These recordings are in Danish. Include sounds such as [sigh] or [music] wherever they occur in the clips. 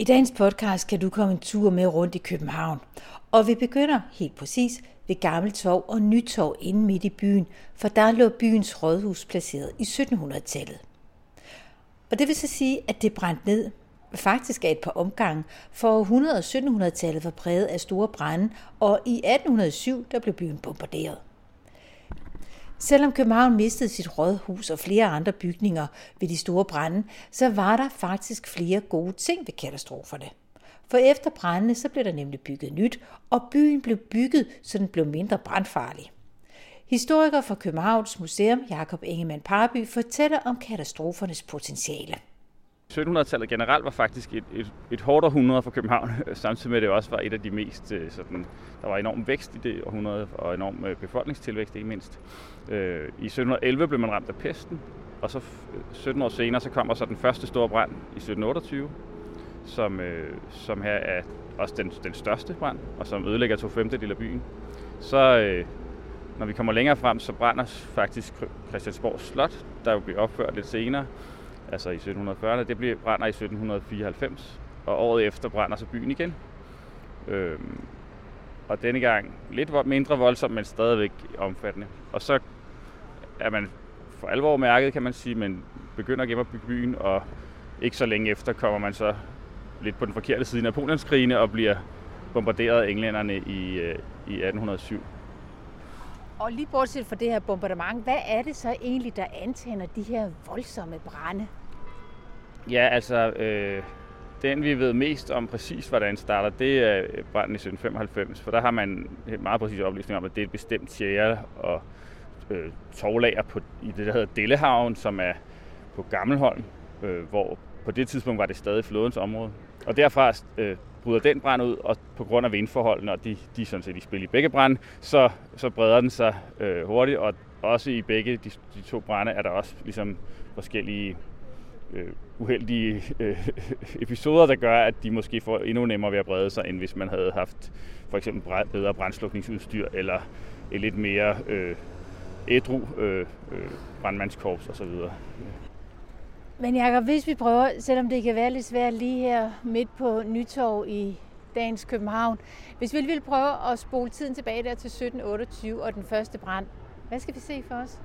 I dagens podcast kan du komme en tur med rundt i København, og vi begynder helt præcis ved Gammeltorv og Nytorv inde midt i byen, for der lå byens rådhus placeret i 1700-tallet. Og det vil så sige, at det brændte ned, faktisk af et par omgange, for 100 og 1700-tallet var præget af store brænde, og i 1807 der blev byen bombarderet. Selvom København mistede sit rådhus og flere andre bygninger ved de store brænde, så var der faktisk flere gode ting ved katastroferne. For efter brændene så blev der nemlig bygget nyt, og byen blev bygget, så den blev mindre brandfarlig. Historiker fra Københavns Museum, Jakob Ingemann Parby, fortæller om katastrofernes potentiale. 1700-tallet generelt var faktisk et, et, et hårdt århundrede for København, [laughs] samtidig med at det også var et af de mest, øh, sådan, der var enorm vækst i det århundrede, og enorm øh, befolkningstilvækst ikke mindst. Øh, I 1711 blev man ramt af pesten, og så øh, 17 år senere, så kommer så den første store brand i 1728, som, som her er også den, den største brand, og som ødelægger to femtedel af byen. Så når vi kommer længere frem, så brænder faktisk Christiansborg Slot, der jo bliver opført lidt senere, altså i 1740'erne. Det bliver brænder i 1794, og året efter brænder så byen igen. Øhm, og denne gang lidt mindre voldsomt, men stadigvæk omfattende. Og så er man for alvor mærket, kan man sige, men begynder at bygge byen, og ikke så længe efter kommer man så lidt på den forkerte side af Napoleonskrigene og bliver bombarderet af englænderne i, øh, i 1807. Og lige bortset fra det her bombardement, hvad er det så egentlig, der antænder de her voldsomme brænde? Ja, altså, øh, den vi ved mest om præcis, hvordan starter, det er øh, branden i 1795, for der har man meget præcis oplysning om, at det er et bestemt tjære og øh, tovlager på, i det, der hedder Dellehavn, som er på Gammelholm, øh, hvor på det tidspunkt var det stadig flådens område. Og derfra øh, bryder den brand ud, og på grund af vindforholdene, og de, de sådan set i spil i begge brænde, så, så breder den sig øh, hurtigt, og også i begge de, de to brænde er der også ligesom forskellige øh, uheldige øh, [laughs] episoder, der gør, at de måske får endnu nemmere ved at brede sig, end hvis man havde haft for eksempel bedre brændslukningsudstyr, eller et lidt mere øh, ædru øh, øh, brandmandskorps osv. Men Jacob, hvis vi prøver, selvom det kan være lidt svært lige her midt på Nytorv i dagens København, hvis vi vil prøve at spole tiden tilbage der til 1728 og den første brand, hvad skal vi se for os?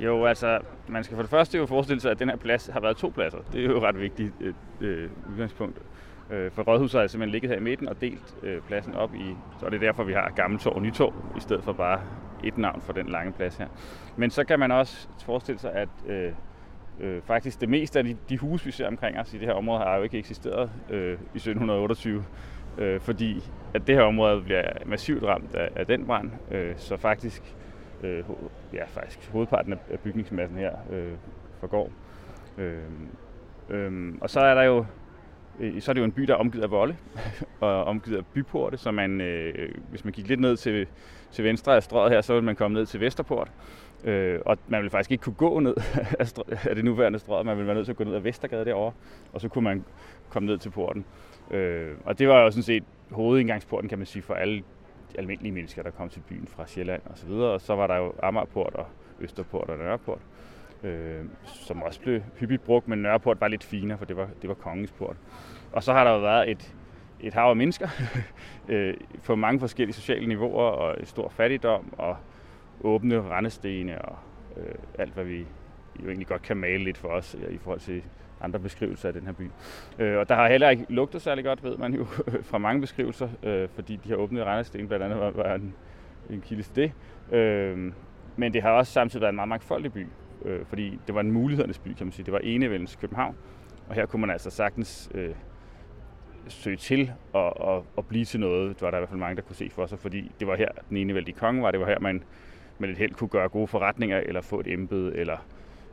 Jo, altså, man skal for det første jo forestille sig, at den her plads har været to pladser. Det er jo ret vigtigt et, øh, udgangspunkt. Øh, for Rådhuset har simpelthen ligget her i midten og delt øh, pladsen op i, så er det derfor, vi har Gammeltorv og Nytorv, i stedet for bare et navn for den lange plads her. Men så kan man også forestille sig, at øh, øh, faktisk det meste af de, de huse, vi ser omkring os i det her område, har jo ikke eksisteret øh, i 1728, øh, fordi at det her område bliver massivt ramt af, af den brand. Øh, så faktisk øh, ja, faktisk hovedparten af bygningsmassen her øh, forgår. Øh, øh, og så er der jo øh, så er det jo en by, der er omgivet af volde [laughs] og omgivet af byporte, så man, øh, hvis man gik lidt ned til, til venstre af strøget her, så ville man komme ned til Vesterport. Øh, og man ville faktisk ikke kunne gå ned [laughs] af det nuværende strøg, man ville være nødt til at gå ned ad Vestergade derovre, og så kunne man komme ned til porten. Øh, og det var jo sådan set hovedindgangsporten, kan man sige, for alle almindelige mennesker, der kom til byen fra Sjælland og så videre. Og så var der jo Amagerport og Østerport og Nørreport, øh, som også blev hyppigt brugt, men Nørreport var lidt finere, for det var, det var kongens port. Og så har der jo været et, et hav af mennesker [laughs] øh, på mange forskellige sociale niveauer og stor fattigdom og åbne rendestene og øh, alt, hvad vi jo egentlig godt kan male lidt for os i forhold til andre beskrivelser af den her by. Øh, og der har heller ikke lugtet særlig godt, ved man jo, [laughs] fra mange beskrivelser, øh, fordi de har åbne Randersten, blandt andet var, var en, en kilde til det. Øh, men det har også samtidig været en meget mangfoldig by, øh, fordi det var en mulighedernes by, kan man sige. Det var enevældens København, og her kunne man altså sagtens øh, søge til og, og, og blive til noget. Det var der i hvert fald mange, der kunne se for sig, fordi det var her, den enevældige konge var. Det var her, man med lidt held kunne gøre gode forretninger, eller få et embede, eller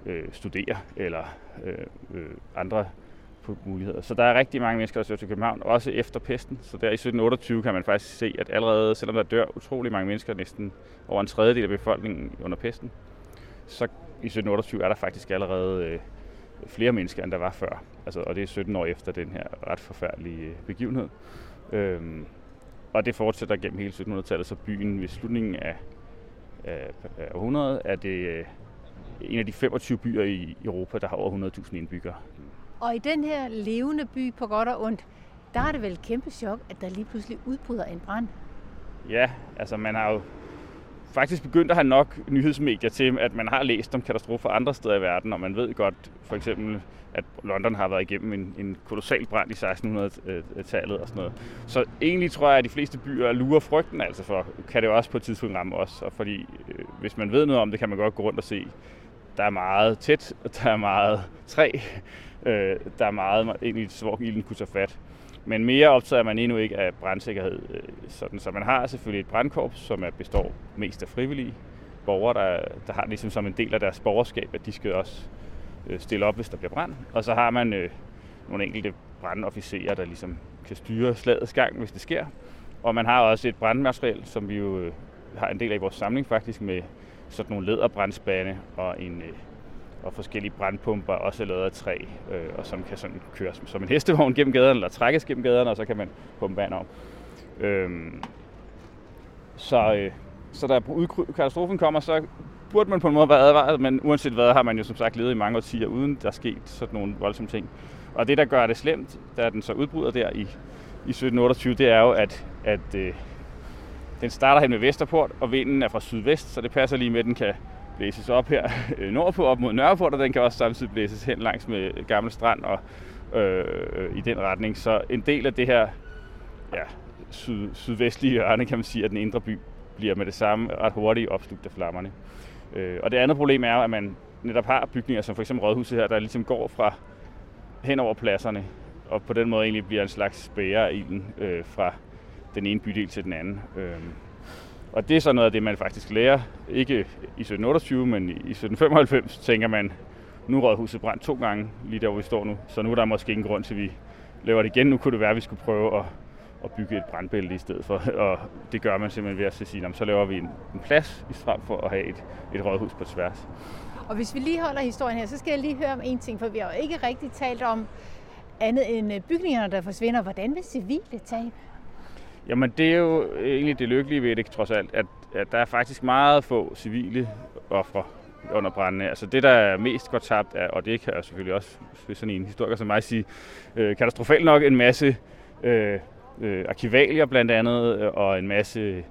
øh, studere, eller øh, øh, andre muligheder. Så der er rigtig mange mennesker, der søger til København, også efter pesten. Så der i 1728 kan man faktisk se, at allerede, selvom der dør utrolig mange mennesker, næsten over en tredjedel af befolkningen under pesten, så i 1728 er der faktisk allerede øh, flere mennesker, end der var før. Altså, og det er 17 år efter den her ret forfærdelige øh, begivenhed. Øhm, og det fortsætter gennem hele 1700-tallet, så byen ved slutningen af af, af århundredet er det øh, en af de 25 byer i Europa, der har over 100.000 indbyggere. Og i den her levende by på godt og ondt, der er det vel et kæmpe chok, at der lige pludselig udbryder en brand. Ja, altså man har jo faktisk begyndt at have nok nyhedsmedier til, at man har læst om katastrofer andre steder i verden, og man ved godt for eksempel, at London har været igennem en, en kolossal brand i 1600-tallet og sådan noget. Så egentlig tror jeg, at de fleste byer lurer frygten altså for, kan det jo også på et tidspunkt ramme os. Og fordi øh, hvis man ved noget om det, kan man godt gå rundt og se, der er meget tæt, der er meget træ, øh, der er meget egentlig, hvor ilden kunne tage fat. Men mere optager man endnu ikke af brandsikkerhed. Øh, sådan, så man har selvfølgelig et brandkorps, som er, består mest af frivillige borgere, der, der har ligesom som en del af deres borgerskab, at de skal også øh, stille op, hvis der bliver brand. Og så har man øh, nogle enkelte brandofficerer, der ligesom kan styre slagets gang, hvis det sker. Og man har også et brandmateriel, som vi jo øh, har en del af i vores samling faktisk, med sådan nogle læderbrandspande og en øh, og forskellige brandpumper, også lavet af træ, øh, og som kan sådan køres som en hestevogn gennem gaderne, eller trækkes gennem gaderne, og så kan man pumpe vand op. Øhm, så, øh, så da katastrofen kommer, så burde man på en måde være advaret, men uanset hvad, har man jo som sagt levet i mange årtier, uden der er sket sådan nogle voldsomme ting. Og det, der gør det slemt, da den så udbryder der i, i 1728, det er jo, at, at øh, den starter hen ved Vesterport, og vinden er fra sydvest, så det passer lige med, at den kan blæses op her øh, nordpå, op mod Nørreport, og den kan også samtidig blæses hen langs med Gamle Strand og øh, i den retning. Så en del af det her ja, syd, sydvestlige hjørne, kan man sige, at den indre by bliver med det samme ret hurtigt opslugt af flammerne. Øh, og det andet problem er at man netop har bygninger, som for eksempel Rådhuset her, der ligesom går fra hen over pladserne, og på den måde egentlig bliver en slags spære af ilden øh, fra den ene bydel til den anden. Øh, og det er så noget af det, man faktisk lærer. Ikke i 1728, men i 1795 tænker man, nu er huset brændt to gange, lige der hvor vi står nu. Så nu er der måske ingen grund til, at vi laver det igen. Nu kunne det være, at vi skulle prøve at, at bygge et brandbælte i stedet for. [laughs] Og det gør man simpelthen ved at sige, at så laver vi en, en plads i frem for at have et, et rådhus på tværs. Og hvis vi lige holder historien her, så skal jeg lige høre om en ting, for vi har jo ikke rigtig talt om andet end øh, bygningerne, der forsvinder. Hvordan vil civile tabe? Jamen det er jo øh, egentlig det lykkelige ved det, trods alt, at, at der er faktisk meget få civile ofre under brændene. Altså det, der er mest godt tabt, er, og det kan jeg selvfølgelig også, hvis sådan en historiker som mig sige, øh, katastrofalt nok en masse øh, øh, arkivalier blandt andet, øh, og en masse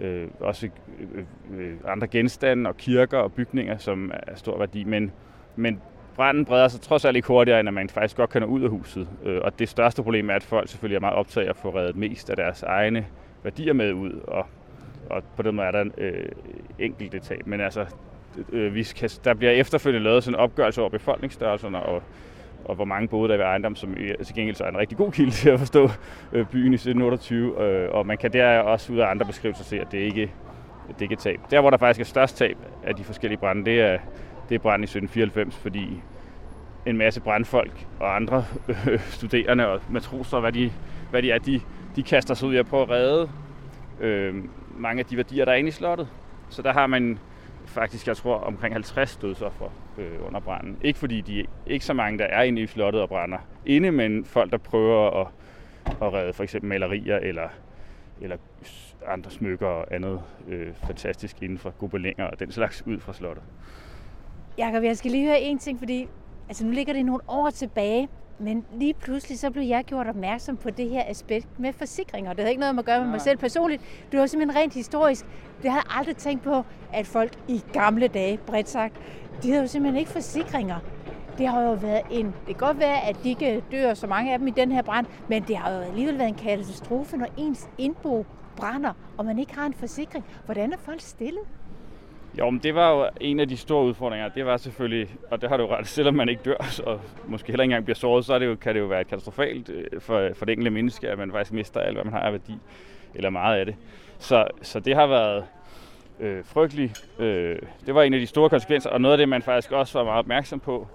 øh, også øh, øh, andre genstande og kirker og bygninger, som er stor værdi. Men, men branden breder sig trods alt ikke hurtigere, end at man faktisk godt kan nå ud af huset. Øh, og det største problem er, at folk selvfølgelig er meget optaget af at få reddet mest af deres egne værdier med ud, og, og på den måde er der en øh, enkelt tab. Men altså, øh, vi skal, der bliver efterfølgende lavet sådan en opgørelse over befolkningsstørrelserne, og, og hvor mange boede der ved ejendom, som til gengæld så er en rigtig god kilde til at forstå øh, byen i 1728. Øh, og man kan der også ud af andre beskrivelser se, at det ikke det ikke er tab. Der, hvor der faktisk er størst tab af de forskellige brænde, det er det er brand i 1794, fordi en masse brandfolk og andre øh, studerende og matroser, hvad de, hvad de er, de, de kaster sig ud i at prøve at redde øh, mange af de værdier, der er inde i slottet. Så der har man faktisk, jeg tror, omkring 50 dødsoffer øh, under branden. Ikke fordi de ikke så mange, der er inde i slottet og brænder inde, men folk, der prøver at, at redde for eksempel malerier eller, eller andre smykker og andet øh, fantastisk inden for gobelinger og den slags ud fra slottet. Jakob, jeg skal lige høre en ting, fordi altså, nu ligger det nogle år tilbage, men lige pludselig så blev jeg gjort opmærksom på det her aspekt med forsikringer. Det havde ikke noget med at gøre med mig selv personligt. Det var simpelthen rent historisk. Det havde jeg aldrig tænkt på, at folk i gamle dage, bredt sagt, de havde jo simpelthen ikke forsikringer. Det har jo været en... Det kan godt være, at de ikke dør så mange af dem i den her brand, men det har jo alligevel været en katastrofe, når ens indbo brænder, og man ikke har en forsikring. Hvordan er folk stillet? Jo, men det var jo en af de store udfordringer. Det var selvfølgelig, og det har du ret, selvom man ikke dør, [laughs] og måske heller ikke engang bliver såret, så er det jo, kan det jo være katastrofalt øh, for, for det enkelte menneske, at man faktisk mister alt, hvad man har af værdi, eller meget af det. Så, så det har været øh, frygteligt. Øh, det var en af de store konsekvenser, og noget af det, man faktisk også var meget opmærksom på,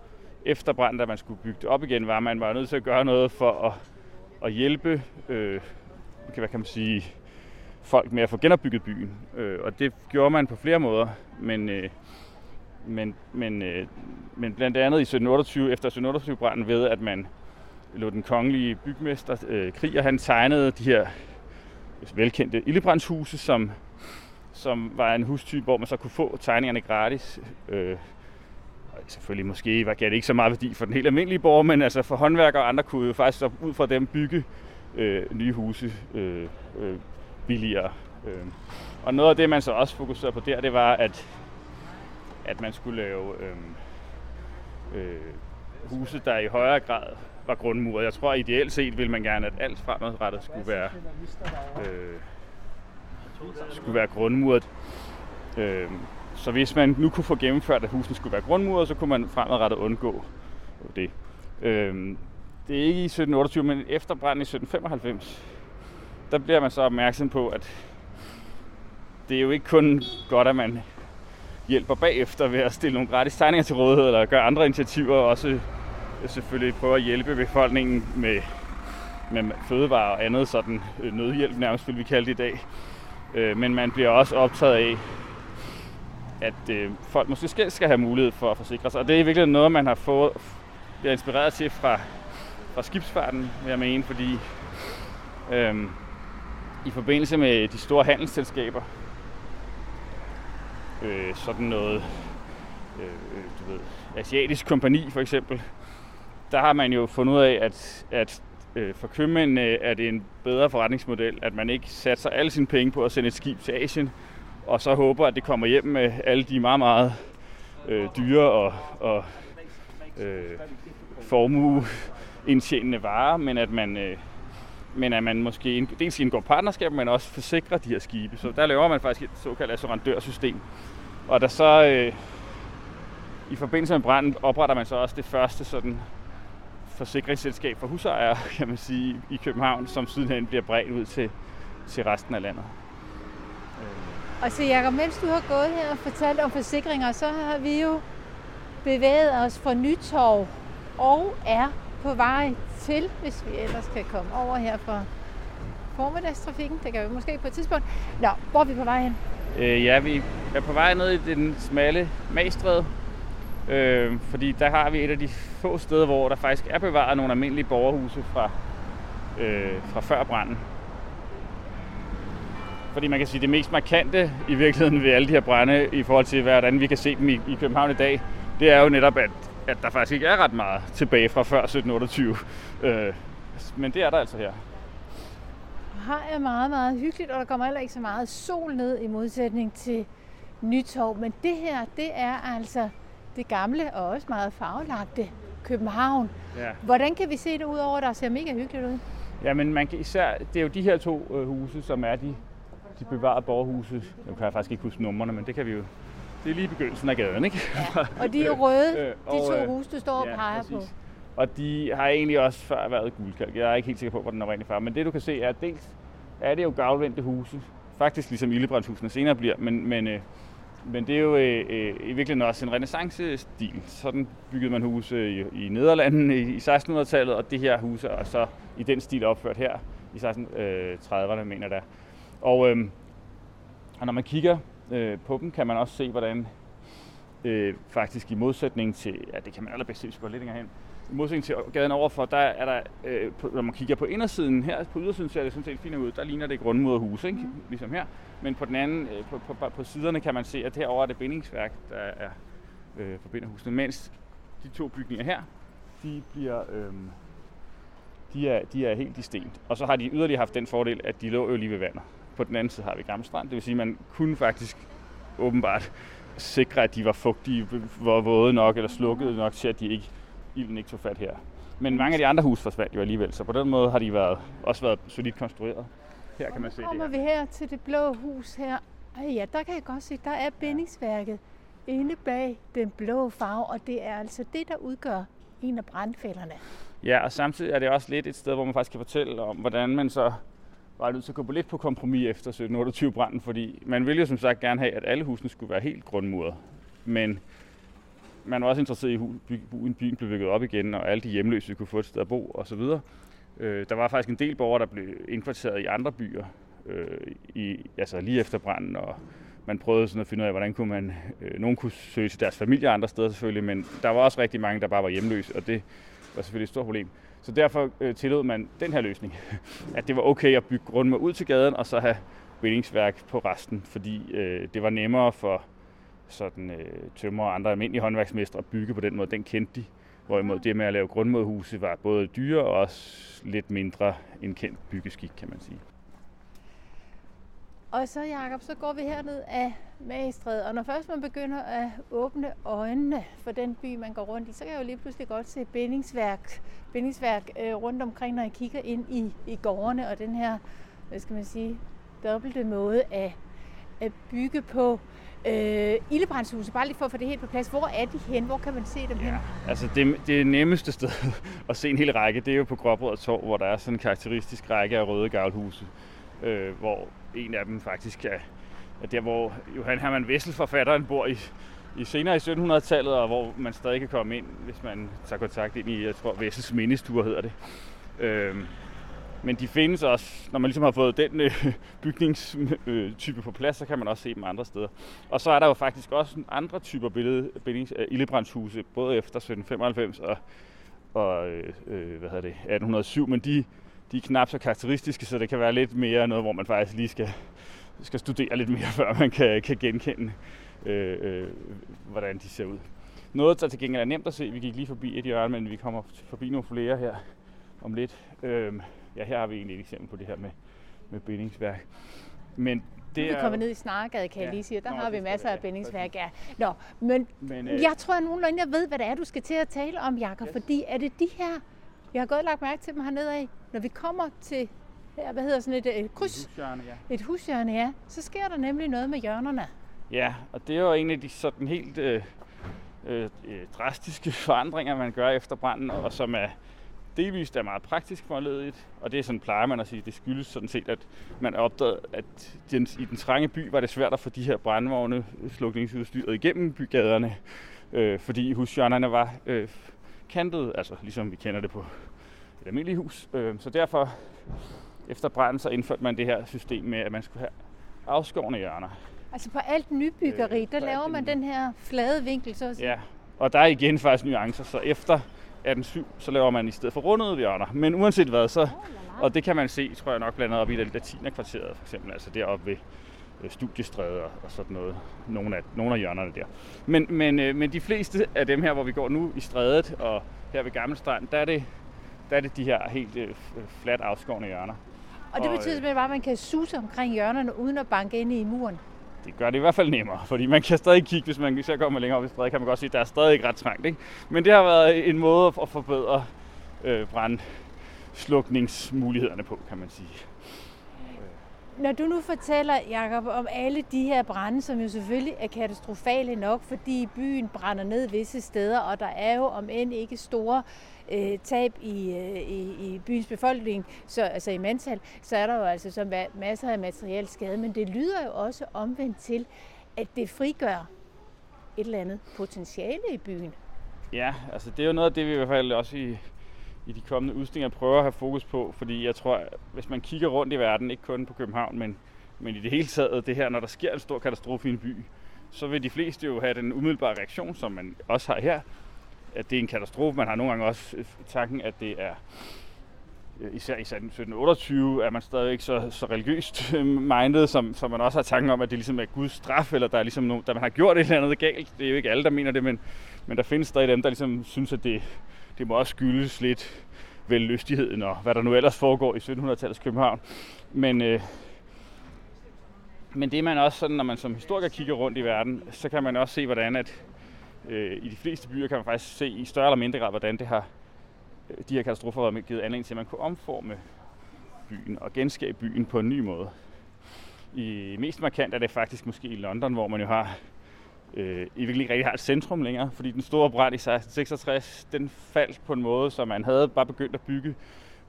efter branden, da man skulle bygge det op igen, var, at man var nødt til at gøre noget for at, at hjælpe, øh, hvad kan man sige, folk med at få genopbygget byen. Øh, og det gjorde man på flere måder, men, øh, men, men, øh, men blandt andet i 1728, efter 1728-branden ved, at man lå den kongelige bygmester øh, Kriger, han tegnede de her velkendte ildebrandshuse, som, som var en hustype, hvor man så kunne få tegningerne gratis. Øh, selvfølgelig måske var det ikke så meget værdi for den helt almindelige borger, men altså for håndværkere og andre kunne jo faktisk så ud fra dem bygge øh, nye huse øh, øh, billigere. Øh. Og noget af det, man så også fokuserede på der, det var, at, at man skulle lave øh, øh, huse, der i højere grad var grundmuret. Jeg tror, ideelt set ville man gerne, at alt fremadrettet skulle være, øh, skulle være grundmuret. Øh, så hvis man nu kunne få gennemført, at husene skulle være grundmuret, så kunne man fremadrettet undgå det. Øh, det er ikke i 1728, men efter branden i 1795, der bliver man så opmærksom på, at det er jo ikke kun godt, at man hjælper bagefter ved at stille nogle gratis tegninger til rådighed, eller gøre andre initiativer, og også øh, selvfølgelig prøve at hjælpe befolkningen med, med fødevarer og andet sådan øh, nødhjælp, nærmest vil vi kalde det i dag. Øh, men man bliver også optaget af, at øh, folk måske skal, skal have mulighed for at forsikre sig. Og det er virkelig noget, man har fået, bliver inspireret til fra, fra skibsfarten, vil jeg mene, fordi øhm, i forbindelse med de store handelsselskaber, øh, sådan noget, øh, øh, du ved, asiatisk kompani for eksempel, der har man jo fundet ud af, at, at øh, for købmændene er det en bedre forretningsmodel, at man ikke satser alle sine penge på at sende et skib til Asien, og så håber, at det kommer hjem med alle de meget, meget øh, dyre og, og øh, formueindtjenende varer, men at man, øh, men at man måske dels indgår partnerskab, men også forsikrer de her skibe. Så der laver man faktisk et såkaldt assurandørsystem. Og der så øh, i forbindelse med branden opretter man så også det første sådan forsikringsselskab for husejere, [laughs] kan man sige, i København, som sidenhen bliver bredt ud til, til resten af landet. Øh. Og så Jacob, mens du har gået her og fortalt om forsikringer, så har vi jo bevæget os fra Nytorv og er på vej til, hvis vi ellers kan komme over her fra formiddagstrafikken. Det kan vi måske på et tidspunkt. Nå, hvor er vi på vej hen? Øh, ja, vi er på vej ned i den smalle Magstræde, øh, fordi der har vi et af de få steder, hvor der faktisk er bevaret nogle almindelige borgerhuse fra, øh, fra før branden. Fordi man kan sige, at det mest markante i virkeligheden ved alle de her brænde, i forhold til hvordan vi kan se dem i, i København i dag, det er jo netop, at, at der faktisk ikke er ret meget tilbage fra før 1728. Øh, men det er der altså her. Her er meget, meget hyggeligt, og der kommer heller ikke så meget sol ned i modsætning til Nytorv. Men det her, det er altså det gamle og også meget farvelagte København. Ja. Hvordan kan vi se det ud over, der ser mega hyggeligt ud? Ja, men man kan især, det er jo de her to øh, huse, som er de de bevarede borgerhuse. Nu kan jeg faktisk ikke huske numrene, men det kan vi jo. Det er lige begyndelsen af gaden, ikke? Ja. [laughs] Og de er røde, øh, de to øh, huse, du står og ja, peger præcis. på. Og de har egentlig også før været guldkalk. Jeg er ikke helt sikker på, hvor den er rigtig far. Men det du kan se er, at dels er det jo gavlvendte huse. Faktisk ligesom Ildebrændshusene senere bliver. Men, men, øh, men det er jo øh, øh, i virkeligheden også en renaissance-stil. Sådan byggede man huse i, i Nederlandene i, i 1600-tallet, og det her huse er så i den stil opført her i 1630'erne, øh, mener jeg og, øh, og når man kigger øh, på dem, kan man også se, hvordan øh, faktisk i modsætning til, ja det kan man allerbedst se, hvis går lidt længere hen, i modsætning til gaden overfor, der er der, øh, på, når man kigger på indersiden her, på ydersiden ser det sådan set fint ud, der ligner det grundmuderhus, ikke? Mm. ligesom her. Men på den anden, øh, på, på, på, siderne kan man se, at herover er det bindingsværk, der er øh, forbinder husene, mens de to bygninger her, de bliver, øh, de er, de er helt i sten. Og så har de yderligere haft den fordel, at de lå jo lige ved vandet. På den anden side har vi Gamle Strand. Det vil sige, at man kunne faktisk åbenbart sikre, at de var fugtige, var våde nok eller slukkede nok til, at de ikke, ilden ikke tog fat her. Men mange af de andre huse forsvandt jo alligevel, så på den måde har de været, også været solidt konstrueret. Her kan man se det. kommer vi her til det blå hus her. Ej, ja, der kan jeg godt se, der er bindingsværket inde bag den blå farve, og det er altså det, der udgør en af brandfælderne. Ja, og samtidig er det også lidt et sted, hvor man faktisk kan fortælle om, hvordan man så var nødt til at gå på lidt på kompromis efter 1728 branden, fordi man ville jo som sagt gerne have, at alle husene skulle være helt grundmuret. Men man var også interesseret i, at byen blev bygget op igen, og alle de hjemløse kunne få et sted at bo osv. Øh, der var faktisk en del borgere, der blev indkvarteret i andre byer, øh, i, altså lige efter branden, og man prøvede sådan at finde ud af, hvordan kunne man, øh, nogen kunne søge til deres familie andre steder selvfølgelig, men der var også rigtig mange, der bare var hjemløse, og det var selvfølgelig et stort problem. Så derfor øh, tillod man den her løsning, [laughs] at det var okay at bygge grundmur ud til gaden, og så have bindingsværk på resten, fordi øh, det var nemmere for sådan, øh, tømmer og andre almindelige håndværksmestre at bygge på den måde, den kendte de. Hvorimod det med at lave grundmodhuse var både dyre og også lidt mindre en kendt byggeskik, kan man sige. Og så, Jacob, så går vi herned af Magestræde, og når først man begynder at åbne øjnene for den by, man går rundt i, så kan jeg jo lige pludselig godt se bindingsværk, bindingsværk øh, rundt omkring, når jeg kigger ind i, i gårdene, og den her, hvad skal man sige, dobbelte måde at, at bygge på. Øh, ildebrandshuse, bare lige for at få det helt på plads. Hvor er de hen? Hvor kan man se dem ja, hen? Altså det, det nemmeste sted [laughs] at se en hel række, det er jo på Gråbrød Torv, hvor der er sådan en karakteristisk række af røde gavlhuse, øh, hvor en af dem faktisk er, er der, hvor Johan Hermann Wessel, forfatteren, bor i, i senere i 1700-tallet, og hvor man stadig kan komme ind, hvis man tager kontakt ind i, jeg tror, Wessels mindestur hedder det. Øhm, men de findes også, når man ligesom har fået den øh, [laughs] bygningstype på plads, så kan man også se dem andre steder. Og så er der jo faktisk også andre typer billede, billings, øh, ildebrandshuse, både efter 1795 og, og øh, øh, hvad hedder det, 1807, men de, de er knap så karakteristiske, så det kan være lidt mere noget, hvor man faktisk lige skal, skal studere lidt mere, [laughs] før man kan, kan genkende, øh, øh, hvordan de ser ud. Noget, der til gengæld er nemt at se, vi gik lige forbi et hjørne, men vi kommer forbi nogle flere her om lidt. Øh, ja, her har vi egentlig et eksempel på det her med, med bindingsværk. Men det vi kommer ned i Snargade, kan ja. jeg lige sige. Der Nå, har vi masser af bindingsværk, ja. Nå, men, men øh, jeg tror at nogenlunde, jeg ved, hvad det er, du skal til at tale om, Jakob. Yes. Fordi er det de her, jeg har godt lagt mærke til dem hernede af, når vi kommer til, her, hvad hedder sådan et, et kryds? Et hushjørne, ja. Et hushjørne, ja. Så sker der nemlig noget med hjørnerne. Ja, og det er jo en af de sådan helt øh, øh, drastiske [laughs] forandringer, man gør efter branden, og som er delvist er meget praktisk forledigt, og det er sådan plejer man at sige, det skyldes sådan set, at man opdagede, at den, i den trange by var det svært at få de her brandvogne slukningsudstyret igennem bygaderne, øh, fordi hushjørnerne var øh, kantet, altså ligesom vi kender det på et almindeligt hus. Øh, så derfor, efter branden, så indførte man det her system med, at man skulle have afskårne hjørner. Altså på alt nybyggeri, øh, der laver man den her flade vinkel, så at sige. Ja, og der er igen faktisk nuancer, så efter 1807, så laver man i stedet for rundede hjørner. Men uanset hvad, så, og det kan man se, tror jeg nok, blandt andet op i det latinerkvarteret, for eksempel, altså deroppe ved studiestræder og sådan noget. Nogle af, nogle af hjørnerne der. Men, men, øh, men de fleste af dem her, hvor vi går nu i strædet og her ved Gammelstrand, der er det, der er det de her helt øh, fladt afskårne hjørner. Og det betyder og, øh, simpelthen bare, at man kan suse omkring hjørnerne uden at banke ind i muren? det gør det i hvert fald nemmere, fordi man kan stadig kigge, hvis man så kommer længere op i strædet, kan man godt sige, at der er stadig ret trængt. Ikke? Men det har været en måde at forbedre øh, brandslukningsmulighederne på, kan man sige. Når du nu fortæller, Jacob, om alle de her brænde, som jo selvfølgelig er katastrofale nok, fordi byen brænder ned visse steder, og der er jo om end ikke store øh, tab i, øh, i, i byens befolkning, så, altså i mandtal, så er der jo altså så masser af materiel skade. Men det lyder jo også omvendt til, at det frigør et eller andet potentiale i byen. Ja, altså det er jo noget af det, vi i hvert fald også i, i de kommende udstillinger prøver at have fokus på, fordi jeg tror, hvis man kigger rundt i verden, ikke kun på København, men, men i det hele taget, det her, når der sker en stor katastrofe i en by, så vil de fleste jo have den umiddelbare reaktion, som man også har her, at det er en katastrofe. Man har nogle gange også øh, tanken, at det er øh, især i 1728 er man stadig ikke så, så religiøst minded, mindet, som, som man også har tanken om, at det ligesom er Guds straf, eller der er ligesom nogen, der man har gjort et eller andet galt. Det er jo ikke alle, der mener det, men, men der findes stadig dem, der ligesom synes, at det, det må også skyldes lidt vellystigheden og hvad der nu ellers foregår i 1700-tallets København. Men, øh, men det er man også sådan, når man som historiker kigger rundt i verden, så kan man også se, hvordan at øh, i de fleste byer kan man faktisk se i større eller mindre grad, hvordan det har, øh, de her katastrofer har givet anledning til, at man kunne omforme byen og genskabe byen på en ny måde. I mest markant er det faktisk måske i London, hvor man jo har øh, i virkelig ikke rigtig har et centrum længere, fordi den store brand i 1666, den faldt på en måde, så man havde bare begyndt at bygge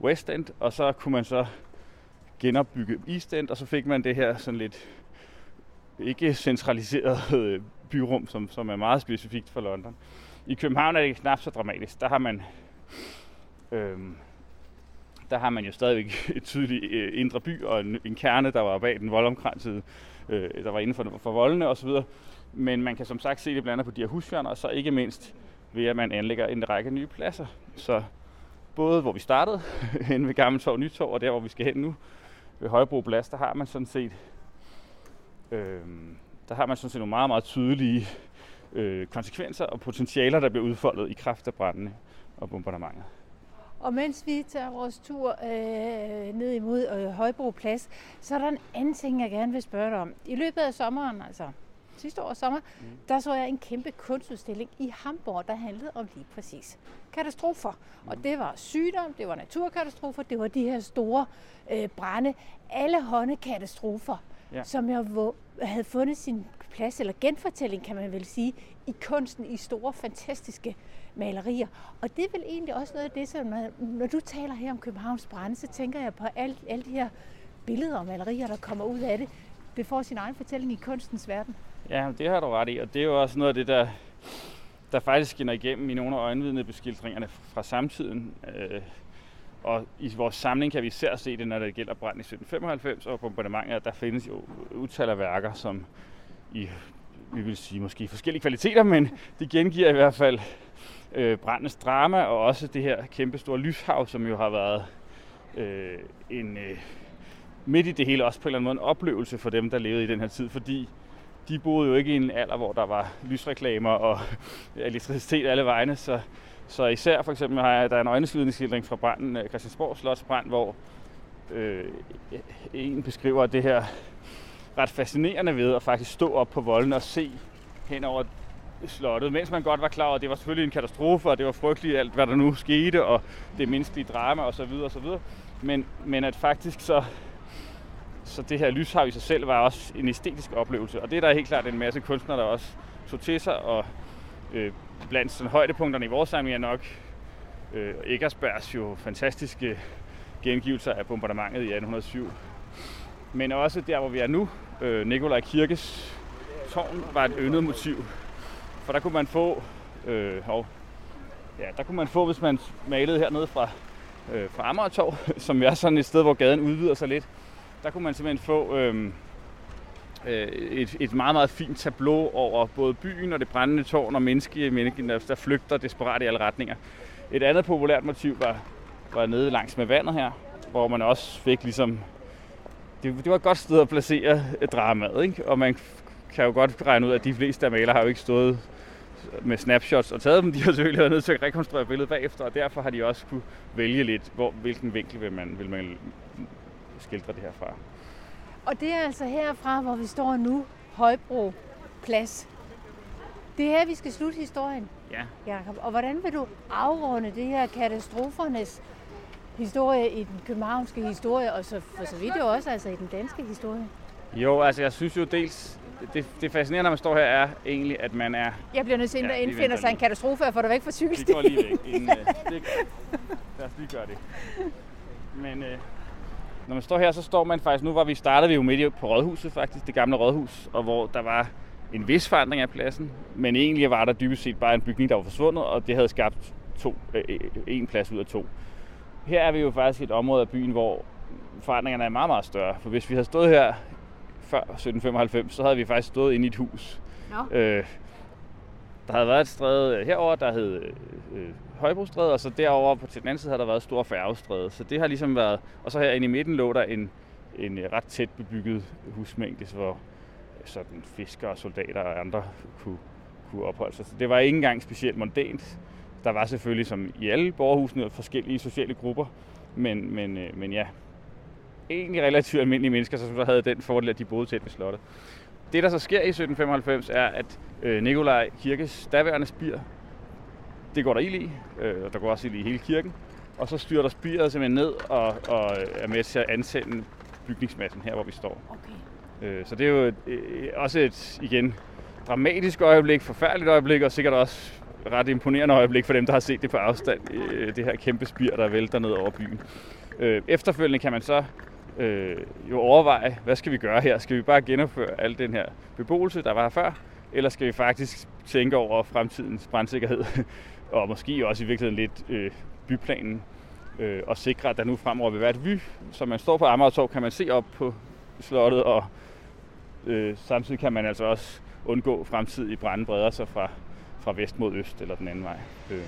West End, og så kunne man så genopbygge East End, og så fik man det her sådan lidt ikke centraliseret [laughs] øh, byrum, som, som er meget specifikt for London. I København er det knap så dramatisk. Der har man, øhm, der har man jo stadigvæk [laughs] et tydeligt øh, indre by og en, en kerne, der var bag den voldomkransede, øh, der var inden for, for voldene osv. Men man kan som sagt se det blandt andet på de her husfjerner, og så ikke mindst ved, at man anlægger en række nye pladser. Så både hvor vi startede, [laughs] hen ved Gamle Torv, Nytorv, og der hvor vi skal hen nu, ved Højbro Plads, der har man sådan set øh, der har man sådan set nogle meget, meget tydelige øh, konsekvenser og potentialer, der bliver udfoldet i kraft af brændene og bombardementet. Og mens vi tager vores tur øh, ned imod øh, Højbro Plads, så er der en anden ting, jeg gerne vil spørge dig om. I løbet af sommeren, altså sidste år sommer, mm. der så jeg en kæmpe kunstudstilling i Hamburg, der handlede om lige præcis katastrofer. Mm. Og det var sygdom, det var naturkatastrofer, det var de her store øh, brænde, alle håndekatastrofer, ja. som jeg havde fundet sin plads, eller genfortælling kan man vel sige, i kunsten, i store, fantastiske malerier. Og det er vel egentlig også noget af det, som når, når du taler her om Københavns brænde, så tænker jeg på alle, alle de her billeder og malerier, der kommer ud af det. Det får sin egen fortælling i kunstens verden. Ja, det har du ret i, og det er jo også noget af det, der, der faktisk skinner igennem i nogle af øjenvidnebeskildringerne fra samtiden. Øh, og i vores samling kan vi især se det, når det gælder brand i 1795 og bombardementet. Der findes jo utal af værker, som i, vi vil sige, måske forskellige kvaliteter, men de gengiver i hvert fald øh, brandens drama, og også det her kæmpe store lyshav, som jo har været øh, en, øh, midt i det hele også på en eller anden måde en oplevelse for dem, der levede i den her tid, fordi de boede jo ikke i en alder, hvor der var lysreklamer og [laughs] elektricitet alle vegne, så, så især for eksempel har jeg, der er en øjnesvidningsskildring fra branden, øh, Christiansborg Slotsbrand, hvor øh, en beskriver det her ret fascinerende ved at faktisk stå op på volden og se hen over slottet, mens man godt var klar over, at det var selvfølgelig en katastrofe, og det var frygteligt alt, hvad der nu skete, og det menneskelige drama osv. osv. Men, men at faktisk så, så det her lyshav i sig selv var også en æstetisk oplevelse, og det er der helt klart en masse kunstnere, der også tog til sig, og øh, blandt sådan højdepunkterne i vores samling er nok øh, Eggersbergs jo fantastiske gengivelser af bombardementet i 1807. Men også der, hvor vi er nu, øh, Nikolaj Kirkes tårn var et yndet motiv. For der kunne man få, øh, hov, ja, der kunne man få, hvis man malede hernede fra, øh, fra Amagertorv, [laughs] som er sådan et sted, hvor gaden udvider sig lidt, der kunne man simpelthen få øhm, øh, et, et meget, meget fint tableau over både byen og det brændende tårn og menneske, mennesker, der, der flygter desperat i alle retninger. Et andet populært motiv var, var nede langs med vandet her, hvor man også fik ligesom... Det, det var et godt sted at placere øh, dramaet, ikke? og man kan jo godt regne ud, at de fleste af malere har jo ikke stået med snapshots og taget dem. De har selvfølgelig været nødt til at rekonstruere billedet bagefter, og derfor har de også kunne vælge lidt, hvor, hvilken vinkel vil man, vil man skildre det herfra. Og det er altså herfra, hvor vi står nu, Højbro Plads. Det er her, vi skal slutte historien. Ja. Jacob. Og hvordan vil du afrunde det her katastrofernes historie i den københavnske historie, og så for så vidt jo også altså i den danske historie? Jo, altså jeg synes jo dels, det, det fascinerende, når man står her, er egentlig, at man er... Jeg bliver nødt til, at ja, indfinder sig en katastrofe og får dig væk fra cykelstien. Det går lige væk. Inden, uh, [laughs] det, lad os lige gøre det. Men uh, når man står her, så står man faktisk... Nu var vi startede vi jo midt på Rådhuset faktisk, det gamle Rådhus, og hvor der var en vis forandring af pladsen, men egentlig var der dybest set bare en bygning, der var forsvundet, og det havde skabt to, øh, en plads ud af to. Her er vi jo faktisk et område af byen, hvor forandringerne er meget, meget større. For hvis vi havde stået her før 1795, så havde vi faktisk stået inde i et hus. No. Øh, der havde været et stræde herover, der hed øh, Højbrostræde, og så derover på til den anden side har der været store Færgestræde. Så det har ligesom været... Og så herinde i midten lå der en, en øh, ret tæt bebygget husmængde, hvor øh, sådan fiskere og soldater og andre kunne, kunne opholde sig. Så det var ikke engang specielt mondænt. Der var selvfølgelig, som i alle borgerhusene, forskellige sociale grupper. Men, men, øh, men ja, egentlig relativt almindelige mennesker, som så havde den fordel, at de boede tæt ved slottet. Det, der så sker i 1795, er, at øh, Nikolaj Kirkes daværende spir, det går der ild i, øh, og der går også ild i hele kirken, og så styrer der spiret simpelthen ned og, og er med til at ansende bygningsmassen her, hvor vi står. Okay. Øh, så det er jo et, øh, også et, igen, dramatisk øjeblik, forfærdeligt øjeblik, og sikkert også ret imponerende øjeblik for dem, der har set det på afstand, øh, det her kæmpe spir, der vælter ned over byen. Øh, efterfølgende kan man så øh, jo overveje, hvad skal vi gøre her? Skal vi bare genopføre al den her beboelse, der var her før? Eller skal vi faktisk tænke over fremtidens brandsikkerhed? Og måske også i virkeligheden lidt øh, byplanen øh, og sikre, at der nu fremover vil være et vy. Så man står på Amagertorv, kan man se op på slottet, og øh, samtidig kan man altså også undgå fremtidige brænde breder sig fra, fra vest mod øst eller den anden vej. Øh.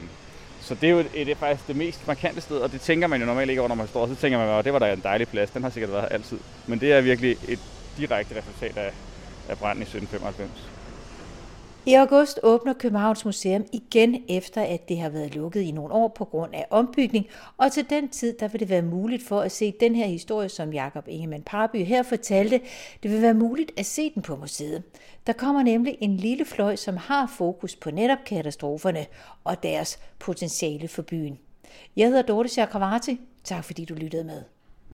Så det er jo det er faktisk det mest markante sted, og det tænker man jo normalt ikke over, når man står. Så tænker man, at det var da en dejlig plads, den har sikkert været her altid. Men det er virkelig et direkte resultat af, af branden i 1795. I august åbner Københavns Museum igen efter, at det har været lukket i nogle år på grund af ombygning, og til den tid der vil det være muligt for at se den her historie, som Jakob Ingemann Parby her fortalte. Det vil være muligt at se den på museet. Der kommer nemlig en lille fløj, som har fokus på netop katastroferne og deres potentiale for byen. Jeg hedder Dorte Chakravarti. Tak fordi du lyttede med.